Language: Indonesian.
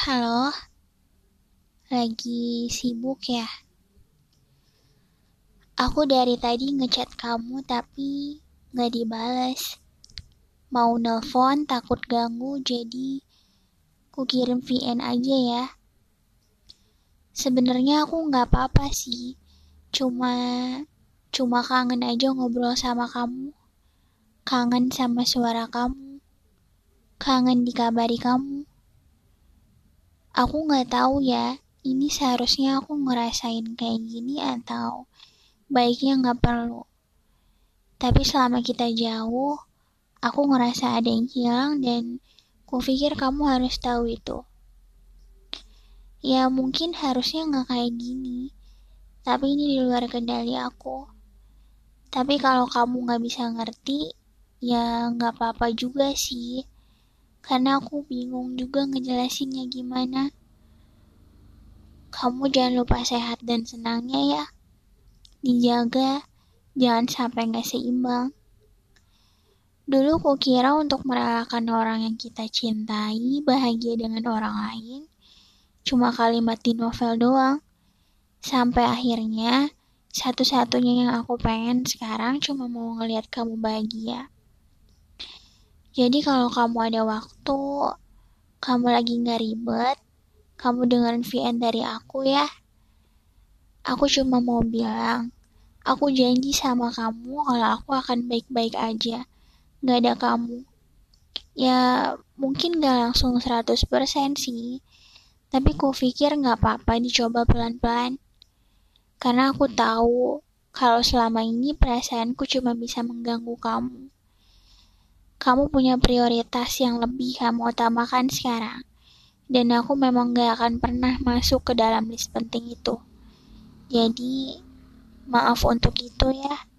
Halo, lagi sibuk ya? Aku dari tadi ngechat kamu tapi nggak dibales. Mau nelpon takut ganggu jadi ku kirim VN aja ya. Sebenarnya aku nggak apa-apa sih, cuma cuma kangen aja ngobrol sama kamu. Kangen sama suara kamu. Kangen dikabari kamu. Aku nggak tahu ya, ini seharusnya aku ngerasain kayak gini atau baiknya nggak perlu. Tapi selama kita jauh, aku ngerasa ada yang hilang dan kupikir kamu harus tahu itu. Ya mungkin harusnya nggak kayak gini, tapi ini di luar kendali aku. Tapi kalau kamu nggak bisa ngerti, ya nggak apa-apa juga sih. Karena aku bingung juga ngejelasinnya gimana. Kamu jangan lupa sehat dan senangnya ya. Dijaga, jangan sampai nggak seimbang. Dulu kukira untuk merelakan orang yang kita cintai bahagia dengan orang lain cuma kalimat di novel doang. Sampai akhirnya satu-satunya yang aku pengen sekarang cuma mau ngelihat kamu bahagia. Jadi kalau kamu ada waktu, kamu lagi nggak ribet, kamu dengerin VN dari aku ya. Aku cuma mau bilang, aku janji sama kamu kalau aku akan baik-baik aja. Nggak ada kamu. Ya, mungkin nggak langsung 100% sih. Tapi ku pikir nggak apa-apa dicoba pelan-pelan. Karena aku tahu kalau selama ini perasaanku cuma bisa mengganggu kamu kamu punya prioritas yang lebih kamu utamakan sekarang. Dan aku memang gak akan pernah masuk ke dalam list penting itu. Jadi, maaf untuk itu ya.